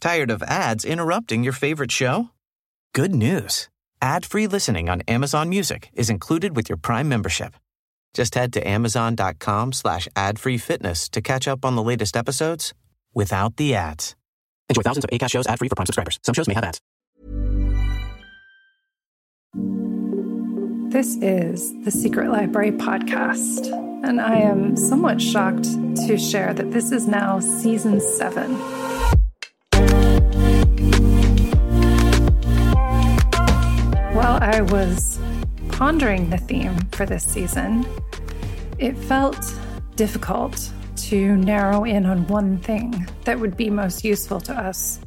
Tired of ads interrupting your favorite show? Good news. Ad-free listening on Amazon Music is included with your Prime membership. Just head to amazon.com slash ad-free fitness to catch up on the latest episodes without the ads. Enjoy thousands of ACAST shows ad-free for Prime subscribers. Some shows may have ads. This is the Secret Library Podcast, and I am somewhat shocked to share that this is now season seven. While I was pondering the theme for this season, it felt difficult to narrow in on one thing that would be most useful to us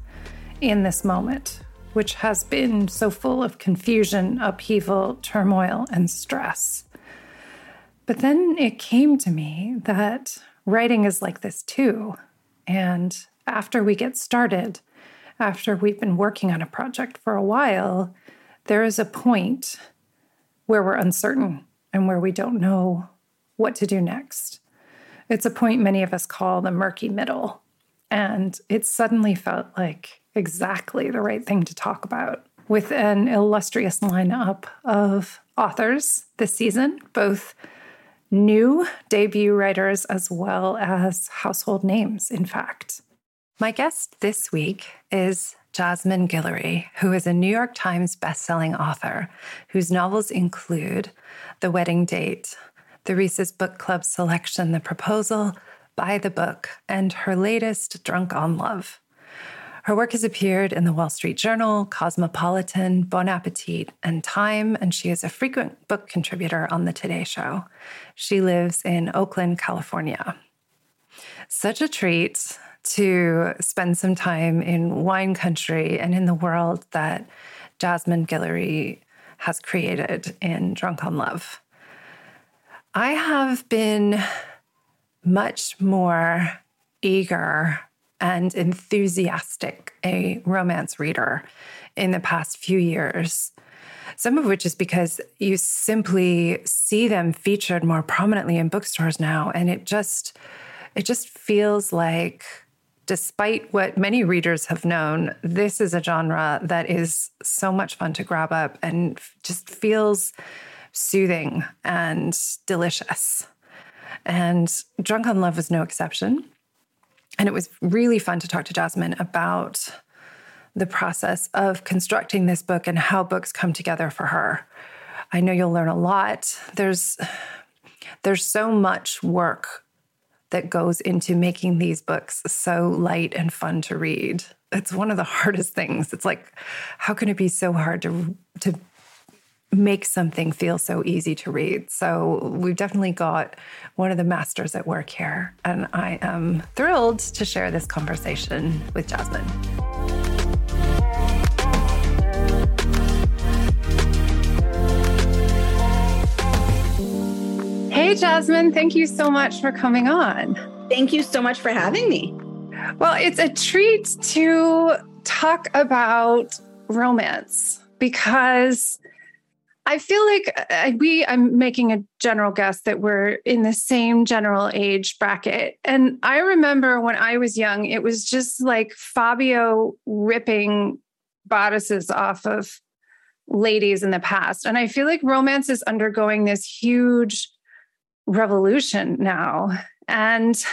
in this moment, which has been so full of confusion, upheaval, turmoil, and stress. But then it came to me that writing is like this too. And after we get started, after we've been working on a project for a while, there is a point where we're uncertain and where we don't know what to do next. It's a point many of us call the murky middle. And it suddenly felt like exactly the right thing to talk about with an illustrious lineup of authors this season, both new debut writers as well as household names, in fact. My guest this week is Jasmine Guillory, who is a New York Times bestselling author whose novels include The Wedding Date, the Reese's Book Club selection, The Proposal, By the Book, and her latest, Drunk on Love. Her work has appeared in the Wall Street Journal, Cosmopolitan, Bon Appetit, and Time, and she is a frequent book contributor on The Today Show. She lives in Oakland, California. Such a treat to spend some time in wine country and in the world that Jasmine Guillory has created in Drunk on Love. I have been much more eager and enthusiastic a romance reader in the past few years. Some of which is because you simply see them featured more prominently in bookstores now and it just it just feels like despite what many readers have known, this is a genre that is so much fun to grab up and just feels soothing and delicious. And Drunk on Love was no exception. And it was really fun to talk to Jasmine about the process of constructing this book and how books come together for her. I know you'll learn a lot. There's there's so much work that goes into making these books so light and fun to read. It's one of the hardest things. It's like, how can it be so hard to to make something feel so easy to read? So we've definitely got one of the masters at work here, and I am thrilled to share this conversation with Jasmine. Hey, Jasmine, thank you so much for coming on. Thank you so much for having me. Well, it's a treat to talk about romance because I feel like uh, we, I'm making a general guess that we're in the same general age bracket. And I remember when I was young, it was just like Fabio ripping bodices off of ladies in the past. And I feel like romance is undergoing this huge revolution now. And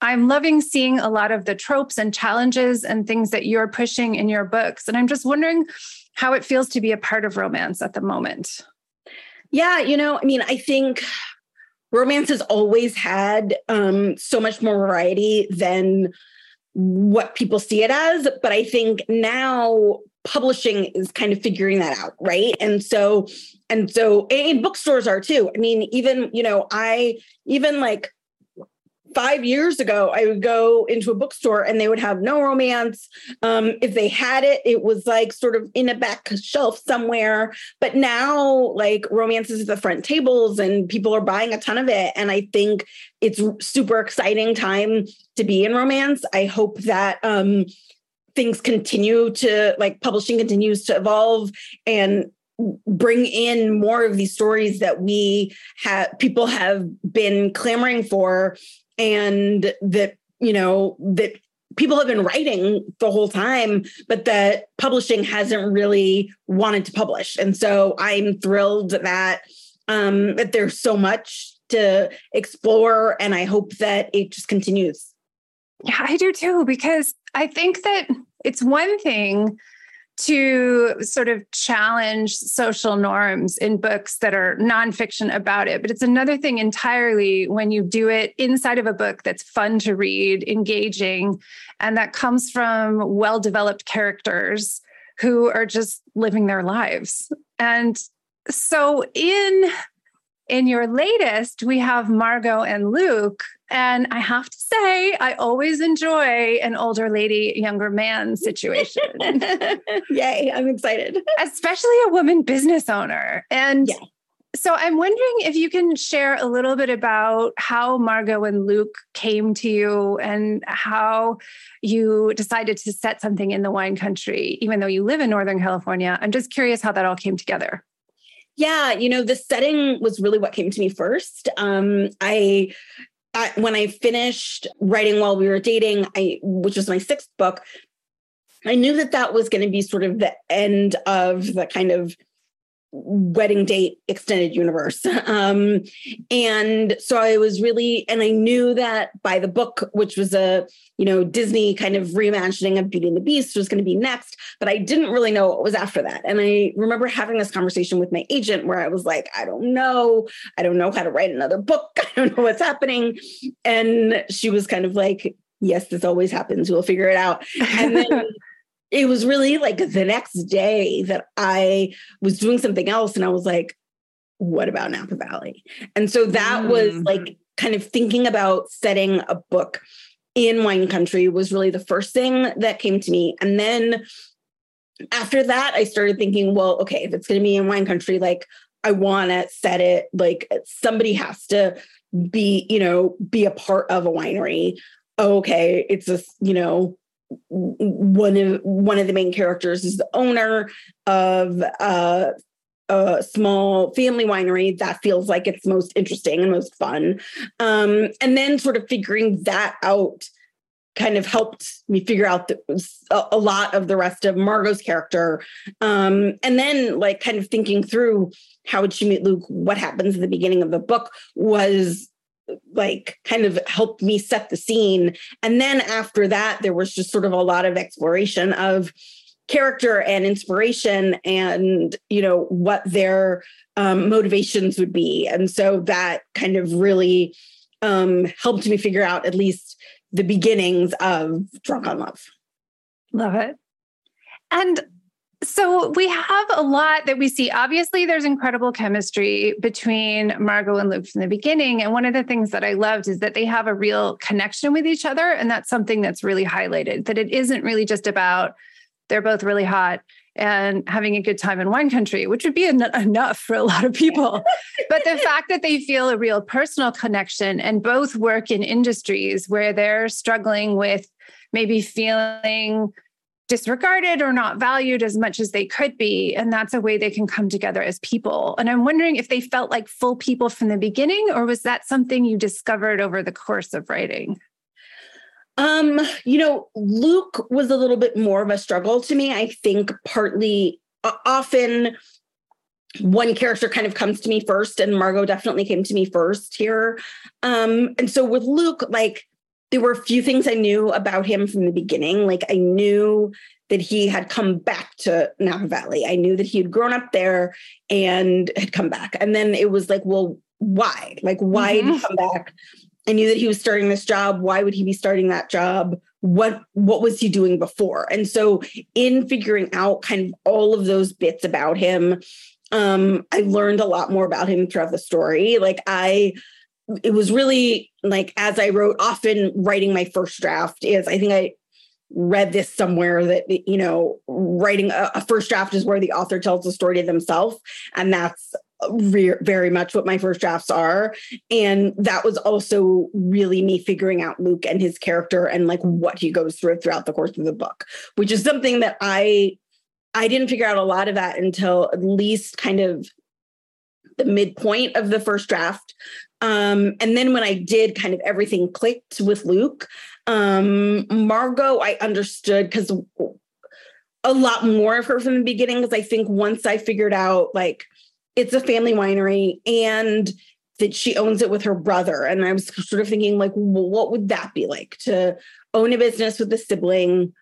I'm loving seeing a lot of the tropes and challenges and things that you're pushing in your books. And I'm just wondering how it feels to be a part of romance at the moment. Yeah, you know, I mean, I think romance has always had um, so much more variety than what people see it as. But I think now publishing is kind of figuring that out, right? And so and so and bookstores are too. I mean, even, you know, I even like five years ago, I would go into a bookstore and they would have no romance. Um, if they had it, it was like sort of in a back shelf somewhere. But now, like romance is at the front tables and people are buying a ton of it. And I think it's super exciting time to be in romance. I hope that um, things continue to like publishing continues to evolve and bring in more of these stories that we have people have been clamoring for and that you know that people have been writing the whole time, but that publishing hasn't really wanted to publish. And so I'm thrilled that um, that there's so much to explore, and I hope that it just continues. Yeah, I do too, because I think that it's one thing to sort of challenge social norms in books that are nonfiction about it. But it's another thing entirely when you do it inside of a book that's fun to read, engaging, and that comes from well developed characters who are just living their lives. And so in in your latest, we have Margot and Luke. And I have to say, I always enjoy an older lady, younger man situation. Yay, I'm excited. Especially a woman business owner. And yeah. so I'm wondering if you can share a little bit about how Margot and Luke came to you and how you decided to set something in the wine country, even though you live in Northern California. I'm just curious how that all came together. Yeah, you know, the setting was really what came to me first. Um, I, I when I finished writing while we were dating, I which was my sixth book, I knew that that was going to be sort of the end of the kind of wedding date extended universe. Um, and so I was really, and I knew that by the book, which was a, you know, Disney kind of reimagining of Beauty and the Beast was going to be next, but I didn't really know what was after that. And I remember having this conversation with my agent where I was like, I don't know. I don't know how to write another book. I don't know what's happening. And she was kind of like, yes, this always happens. We'll figure it out. And then it was really like the next day that I was doing something else and I was like, what about Napa Valley? And so that mm. was like kind of thinking about setting a book in wine country was really the first thing that came to me. And then after that, I started thinking, well, okay, if it's going to be in wine country, like I want to set it like somebody has to be, you know, be a part of a winery. Okay, it's a, you know, one of one of the main characters is the owner of uh, a small family winery that feels like it's most interesting and most fun. Um, and then sort of figuring that out kind of helped me figure out the, a, lot of the rest of margot's character. Um, and then like kind of thinking through how would she meet luke what happens at the beginning of the book was like kind of helped me set the scene. And then after that, there was just sort of a lot of exploration of character and inspiration and you know what their um, motivations would be. And so that kind of really um, helped me figure out at least the beginnings of drunk on love. Love it. And so we have a lot that we see. Obviously, there's incredible chemistry between Margot and Luke from the beginning. And one of the things that I loved is that they have a real connection with each other. And that's something that's really highlighted that it isn't really just about they're both really hot and having a good time in wine country, which would be en- enough for a lot of people. but the fact that they feel a real personal connection and both work in industries where they're struggling with maybe feeling disregarded or not valued as much as they could be. And that's a way they can come together as people. And I'm wondering if they felt like full people from the beginning, or was that something you discovered over the course of writing? Um, you know, Luke was a little bit more of a struggle to me. I think partly uh, often one character kind of comes to me first and Margot definitely came to me first here. Um, and so with Luke, like there were a few things I knew about him from the beginning. Like I knew that he had come back to Napa Valley. I knew that he had grown up there and had come back. And then it was like, well, why? Like, why mm-hmm. did he come back? I knew that he was starting this job. Why would he be starting that job? What what was he doing before? And so in figuring out kind of all of those bits about him, um, I learned a lot more about him throughout the story. Like I it was really like as I wrote, often writing my first draft is I think I read this somewhere that you know writing a, a first draft is where the author tells the story to themselves and that's re- very much what my first drafts are. And that was also really me figuring out luke and his character and like what he goes through throughout the course of the book which is something that i i didn't figure out a lot of that until at least kind of the midpoint of the first draft um, and then when I did, kind of everything clicked with Luke. Um, Margot, I understood because a lot more of her from the beginning because I think once I figured out like it's a family winery and that she owns it with her brother. And I was sort of thinking, like, well, what would that be like to own a business with a sibling?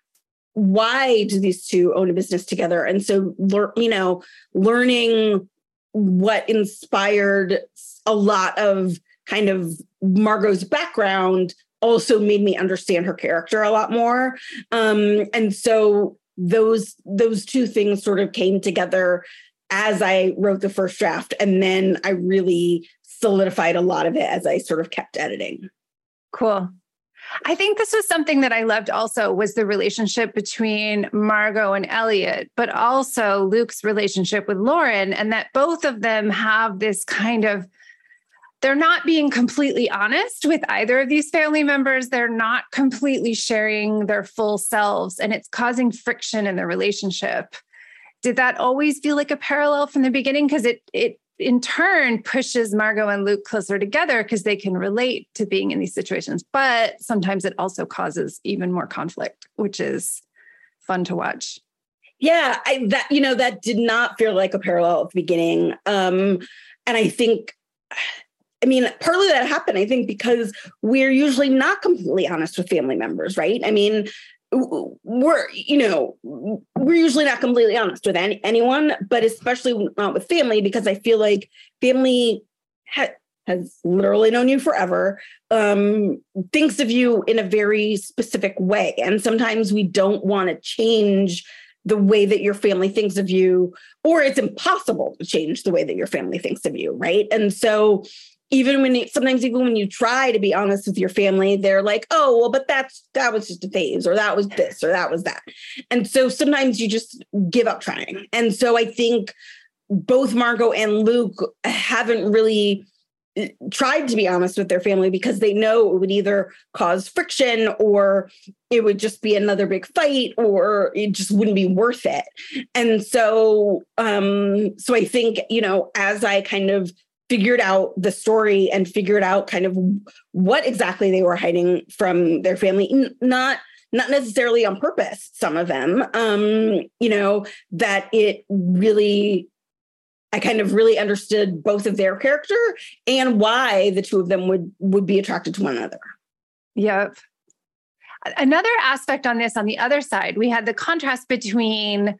Why do these two own a business together? And so, you know, learning what inspired a lot of kind of Margot's background also made me understand her character a lot more. Um, and so those those two things sort of came together as I wrote the first draft, and then I really solidified a lot of it as I sort of kept editing. Cool. I think this was something that I loved also was the relationship between Margot and Elliot, but also Luke's relationship with Lauren, and that both of them have this kind of they're not being completely honest with either of these family members. They're not completely sharing their full selves, and it's causing friction in the relationship. Did that always feel like a parallel from the beginning? Because it it in turn pushes Margot and Luke closer together because they can relate to being in these situations. But sometimes it also causes even more conflict, which is fun to watch. Yeah, I, that you know that did not feel like a parallel at the beginning, um, and I think I mean, partly that happened, I think, because we're usually not completely honest with family members, right? I mean, we're, you know, we're usually not completely honest with any, anyone, but especially not with family, because I feel like family ha- has literally known you forever, um, thinks of you in a very specific way. And sometimes we don't want to change the way that your family thinks of you, or it's impossible to change the way that your family thinks of you, right? And so even when you, sometimes even when you try to be honest with your family they're like oh well but that's that was just a phase or that was this or that was that. And so sometimes you just give up trying. And so i think both margot and luke haven't really uh, tried to be honest with their family because they know it would either cause friction or it would just be another big fight or it just wouldn't be worth it. And so um so i think you know as i kind of figured out the story and figured out kind of what exactly they were hiding from their family. Not not necessarily on purpose some of them. Um you know that it really i kind of really understood both of their character and why the two of them would would be attracted to one another. Yep. Another aspect on this on the other side we had the contrast between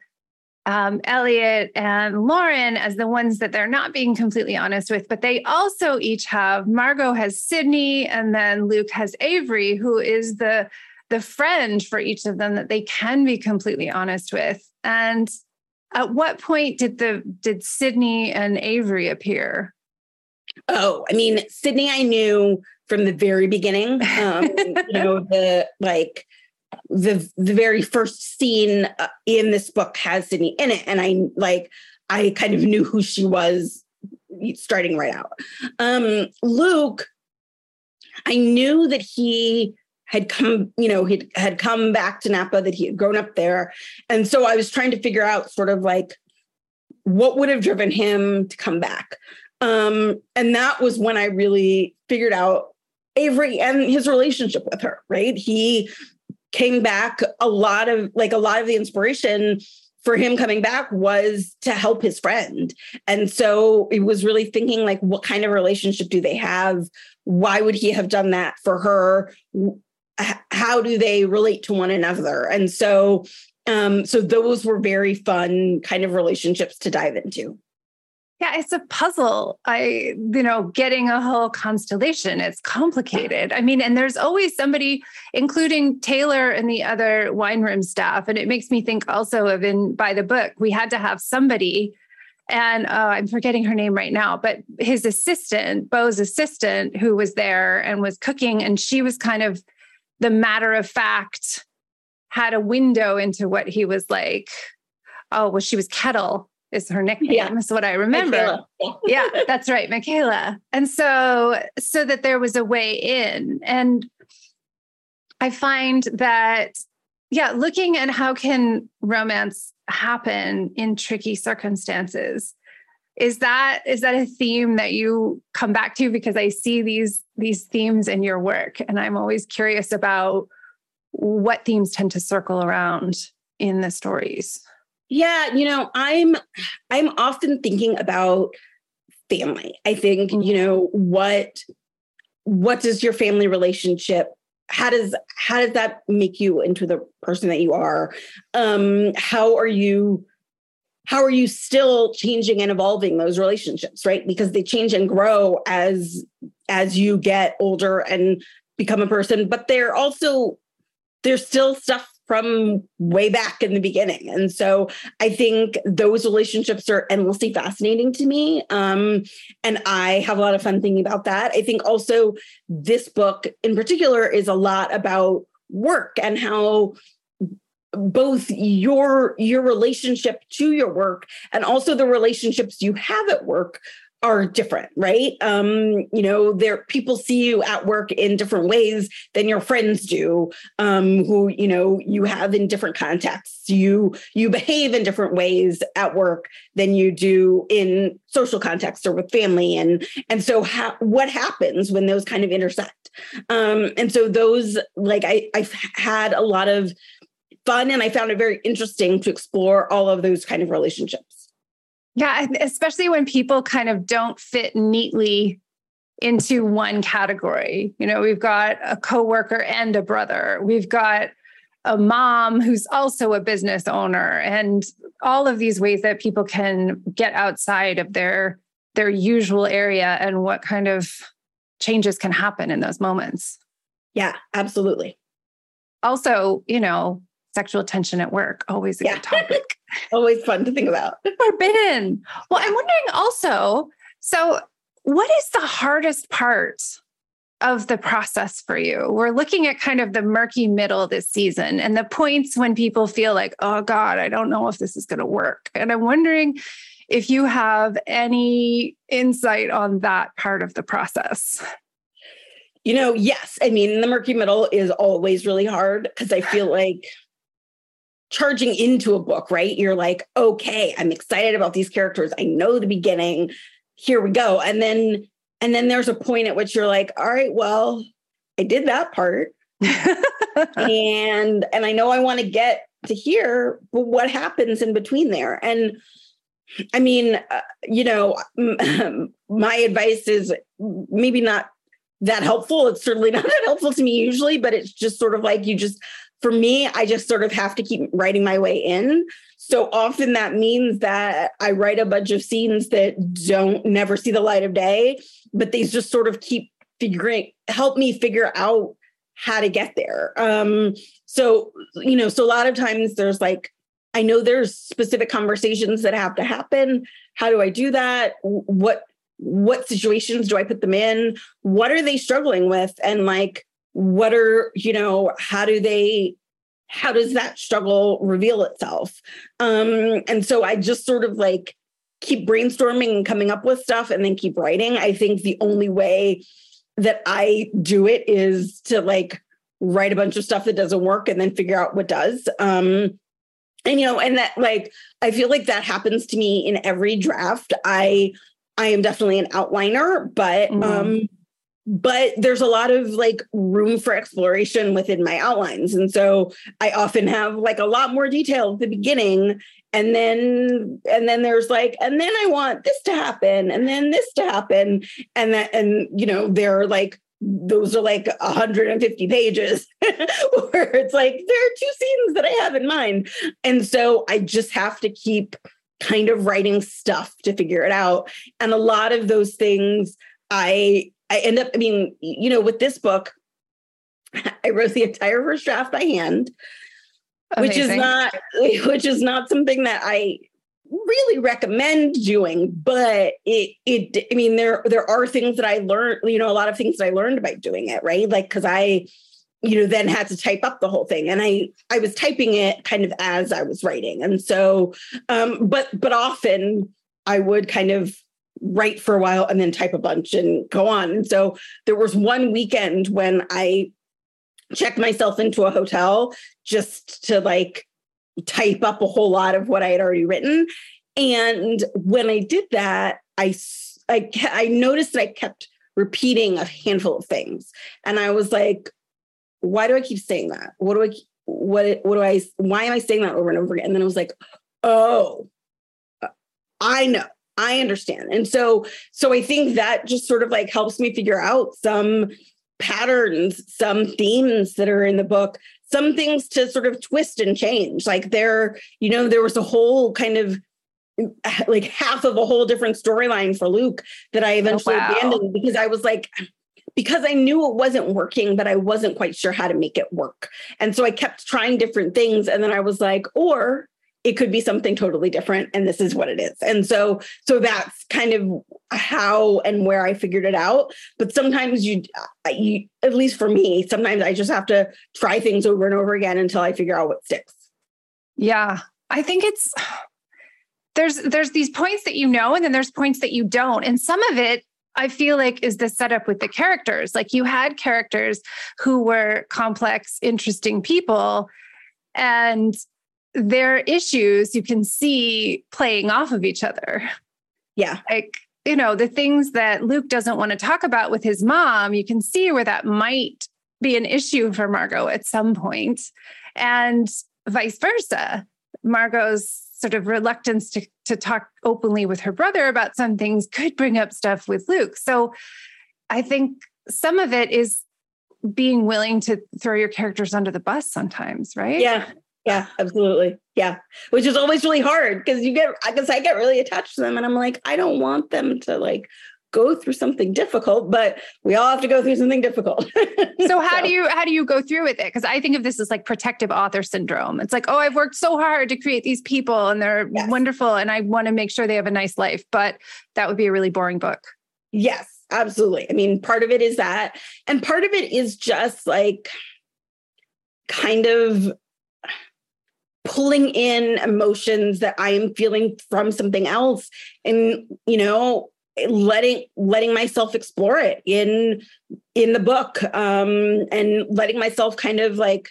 um, Elliot and Lauren as the ones that they're not being completely honest with, but they also each have Margot has Sydney, and then Luke has Avery, who is the the friend for each of them that they can be completely honest with. And at what point did the did Sydney and Avery appear? Oh, I mean, Sydney, I knew from the very beginning. Um, you know, the like the the very first scene uh, in this book has Sydney in it, and I like I kind of knew who she was starting right out. Um, Luke, I knew that he had come, you know, he had come back to Napa, that he had grown up there, and so I was trying to figure out sort of like what would have driven him to come back. Um, and that was when I really figured out Avery and his relationship with her, right? He came back a lot of like a lot of the inspiration for him coming back was to help his friend. And so it was really thinking like what kind of relationship do they have? Why would he have done that for her? How do they relate to one another? And so um so those were very fun kind of relationships to dive into. Yeah, it's a puzzle. I, you know, getting a whole constellation, it's complicated. I mean, and there's always somebody, including Taylor and the other wine room staff. And it makes me think also of in by the book, we had to have somebody, and uh, I'm forgetting her name right now, but his assistant, Beau's assistant, who was there and was cooking, and she was kind of the matter of fact, had a window into what he was like. Oh, well, she was Kettle is her nickname. Yeah. Is what I remember. Yeah. yeah, that's right, Michaela. And so, so that there was a way in, and I find that, yeah, looking at how can romance happen in tricky circumstances is that is that a theme that you come back to because i see these these themes in your work and i'm always curious about what themes tend to circle around in the stories? Yeah, you know, I'm I'm often thinking about family. I think, you know, what what does your family relationship how does how does that make you into the person that you are? Um how are you how are you still changing and evolving those relationships, right? Because they change and grow as as you get older and become a person, but they're also there's still stuff from way back in the beginning. And so I think those relationships are endlessly fascinating to me. Um, and I have a lot of fun thinking about that. I think also this book in particular is a lot about work and how both your your relationship to your work and also the relationships you have at work are different, right? Um, you know, there people see you at work in different ways than your friends do, um, who you know you have in different contexts. You you behave in different ways at work than you do in social contexts or with family, and and so how, what happens when those kind of intersect? Um, and so those like I I've had a lot of fun, and I found it very interesting to explore all of those kind of relationships. Yeah, especially when people kind of don't fit neatly into one category. You know, we've got a coworker and a brother. We've got a mom who's also a business owner and all of these ways that people can get outside of their their usual area and what kind of changes can happen in those moments. Yeah, absolutely. Also, you know, sexual tension at work, always a yeah. good topic. always fun to think about. Forbidden. Well, I'm wondering also so, what is the hardest part of the process for you? We're looking at kind of the murky middle this season and the points when people feel like, oh God, I don't know if this is going to work. And I'm wondering if you have any insight on that part of the process. You know, yes. I mean, the murky middle is always really hard because I feel like charging into a book, right? You're like, okay, I'm excited about these characters. I know the beginning. Here we go. And then and then there's a point at which you're like, all right, well, I did that part. and and I know I want to get to here, but what happens in between there? And I mean, uh, you know, my advice is maybe not that helpful. It's certainly not that helpful to me usually, but it's just sort of like you just for me, I just sort of have to keep writing my way in. So often that means that I write a bunch of scenes that don't never see the light of day, but these just sort of keep figuring, help me figure out how to get there. Um, so, you know, so a lot of times there's like, I know there's specific conversations that have to happen. How do I do that? What what situations do I put them in? What are they struggling with? And like, what are you know how do they how does that struggle reveal itself um and so i just sort of like keep brainstorming and coming up with stuff and then keep writing i think the only way that i do it is to like write a bunch of stuff that doesn't work and then figure out what does um and you know and that like i feel like that happens to me in every draft i i am definitely an outliner but mm-hmm. um but there's a lot of like room for exploration within my outlines and so i often have like a lot more detail at the beginning and then and then there's like and then i want this to happen and then this to happen and that and you know they're like those are like 150 pages where it's like there are two scenes that i have in mind and so i just have to keep kind of writing stuff to figure it out and a lot of those things i I end up, I mean, you know, with this book, I wrote the entire first draft by hand, Amazing. which is not which is not something that I really recommend doing, but it it I mean there there are things that I learned, you know, a lot of things that I learned by doing it, right? Like cuz I you know then had to type up the whole thing and i i was typing it kind of as i was writing and so um but but often i would kind of write for a while and then type a bunch and go on. And so there was one weekend when I checked myself into a hotel just to like type up a whole lot of what I had already written. And when I did that, I I, I noticed that I kept repeating a handful of things. And I was like, why do I keep saying that? What do I what what do I why am I saying that over and over again? And then I was like, oh, I know. I understand. And so so I think that just sort of like helps me figure out some patterns, some themes that are in the book, some things to sort of twist and change. Like there, you know, there was a whole kind of like half of a whole different storyline for Luke that I oh, eventually oh, wow. abandoned because I was like, because I knew it wasn't working, but I wasn't quite sure how to make it work. And so I kept trying different things. And then I was like, or it could be something totally different and this is what it is and so so that's kind of how and where i figured it out but sometimes you, uh, you at least for me sometimes i just have to try things over and over again until i figure out what sticks yeah i think it's there's there's these points that you know and then there's points that you don't and some of it I feel like is the setup with the characters. Like you had characters who were complex, interesting people, and their issues you can see playing off of each other. Yeah. Like, you know, the things that Luke doesn't want to talk about with his mom, you can see where that might be an issue for Margot at some point, and vice versa. Margot's sort of reluctance to, to talk openly with her brother about some things could bring up stuff with Luke. So I think some of it is being willing to throw your characters under the bus sometimes, right? Yeah. Yeah, absolutely. Yeah. Which is always really hard because you get, I guess I get really attached to them and I'm like, I don't want them to like go through something difficult, but we all have to go through something difficult. so how so. do you how do you go through with it? Because I think of this as like protective author syndrome. It's like, oh, I've worked so hard to create these people and they're yes. wonderful and I want to make sure they have a nice life, but that would be a really boring book. Yes, absolutely. I mean, part of it is that and part of it is just like kind of pulling in emotions that I am feeling from something else and you know letting letting myself explore it in in the book um and letting myself kind of like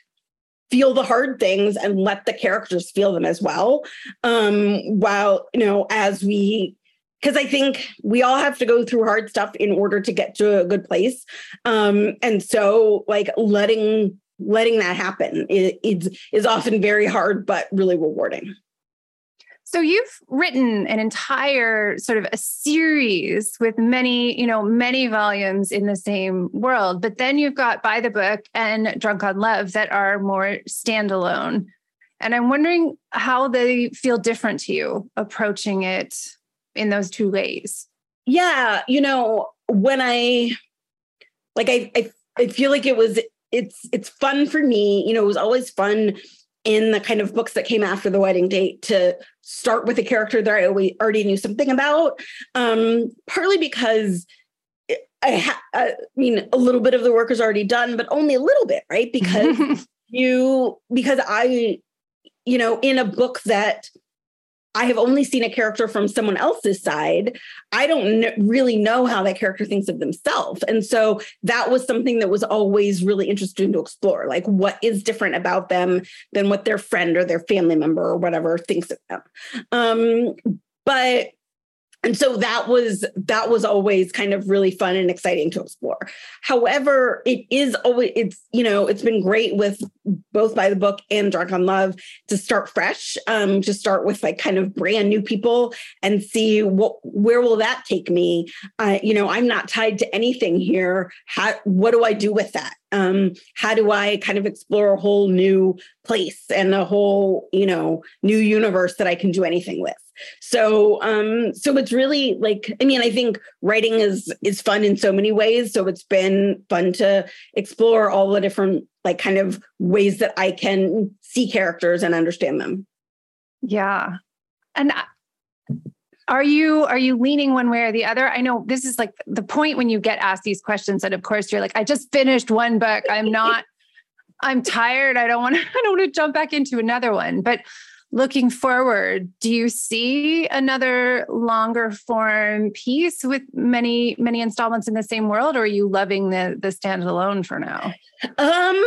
feel the hard things and let the characters feel them as well um while you know as we because I think we all have to go through hard stuff in order to get to a good place. Um, and so like letting letting that happen is, is often very hard, but really rewarding. So you've written an entire sort of a series with many, you know, many volumes in the same world, but then you've got By the Book and Drunk on Love that are more standalone. And I'm wondering how they feel different to you approaching it in those two ways. Yeah, you know, when I like I I, I feel like it was it's it's fun for me. You know, it was always fun in the kind of books that came after the wedding date to start with a character that I already knew something about. Um, partly because I, ha- I mean, a little bit of the work is already done, but only a little bit, right? Because you, because I, you know, in a book that I have only seen a character from someone else's side. I don't really know how that character thinks of themselves. And so that was something that was always really interesting to explore. Like, what is different about them than what their friend or their family member or whatever thinks of them? Um, but and so that was that was always kind of really fun and exciting to explore. However it is always it's you know it's been great with both by the book and drunk on love to start fresh um to start with like kind of brand new people and see what where will that take me? Uh, you know i'm not tied to anything here. How what do i do with that? Um how do i kind of explore a whole new place and a whole you know new universe that i can do anything with so um so it's really like I mean I think writing is is fun in so many ways so it's been fun to explore all the different like kind of ways that I can see characters and understand them. Yeah. And are you are you leaning one way or the other? I know this is like the point when you get asked these questions and of course you're like I just finished one book. I'm not I'm tired. I don't want to I don't want to jump back into another one. But looking forward, do you see another longer form piece with many, many installments in the same world, or are you loving the the standalone for now? Um,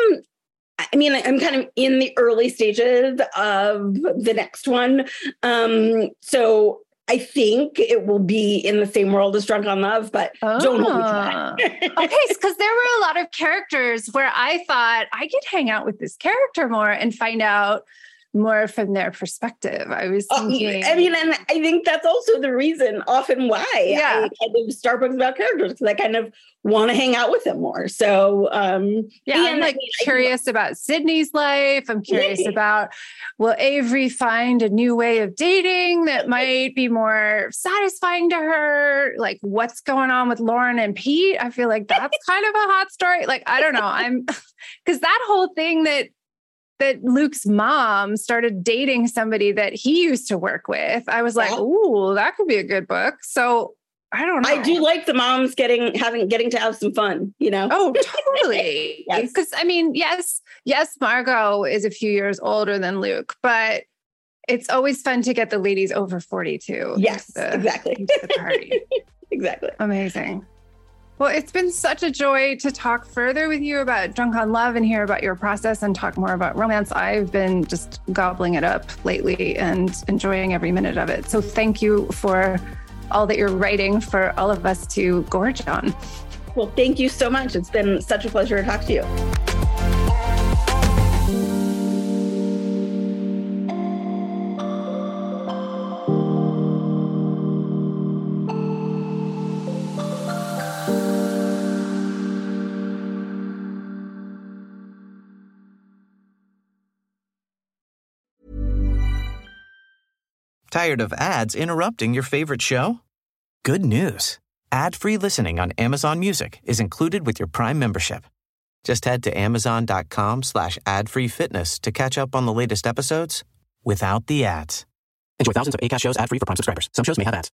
I mean, I'm kind of in the early stages of the next one. Um, so I think it will be in the same world as Drunk on Love, but oh. don't hold me to that. okay, because there were a lot of characters where I thought I could hang out with this character more and find out more from their perspective. I was oh, thinking. I mean, and I think that's also the reason, often why yeah. I kind of start books about characters because I kind of want to hang out with them more. So, um, yeah, I'm like I mean, curious I, about Sydney's life. I'm curious yeah. about will Avery find a new way of dating that might be more satisfying to her? Like, what's going on with Lauren and Pete? I feel like that's kind of a hot story. Like, I don't know. I'm because that whole thing that that Luke's mom started dating somebody that he used to work with. I was like, "Ooh, that could be a good book." So I don't know. I do like the moms getting having getting to have some fun, you know. Oh, totally. Because yes. I mean, yes, yes, Margot is a few years older than Luke, but it's always fun to get the ladies over 42. Yes, the, exactly. The party. exactly. Amazing. Well, it's been such a joy to talk further with you about Drunk on Love and hear about your process and talk more about romance. I've been just gobbling it up lately and enjoying every minute of it. So thank you for all that you're writing for all of us to gorge on. Well, thank you so much. It's been such a pleasure to talk to you. Tired of ads interrupting your favorite show? Good news. Ad-free listening on Amazon Music is included with your Prime membership. Just head to amazon.com slash ad-free fitness to catch up on the latest episodes without the ads. Enjoy thousands of ACAST shows ad-free for Prime subscribers. Some shows may have ads.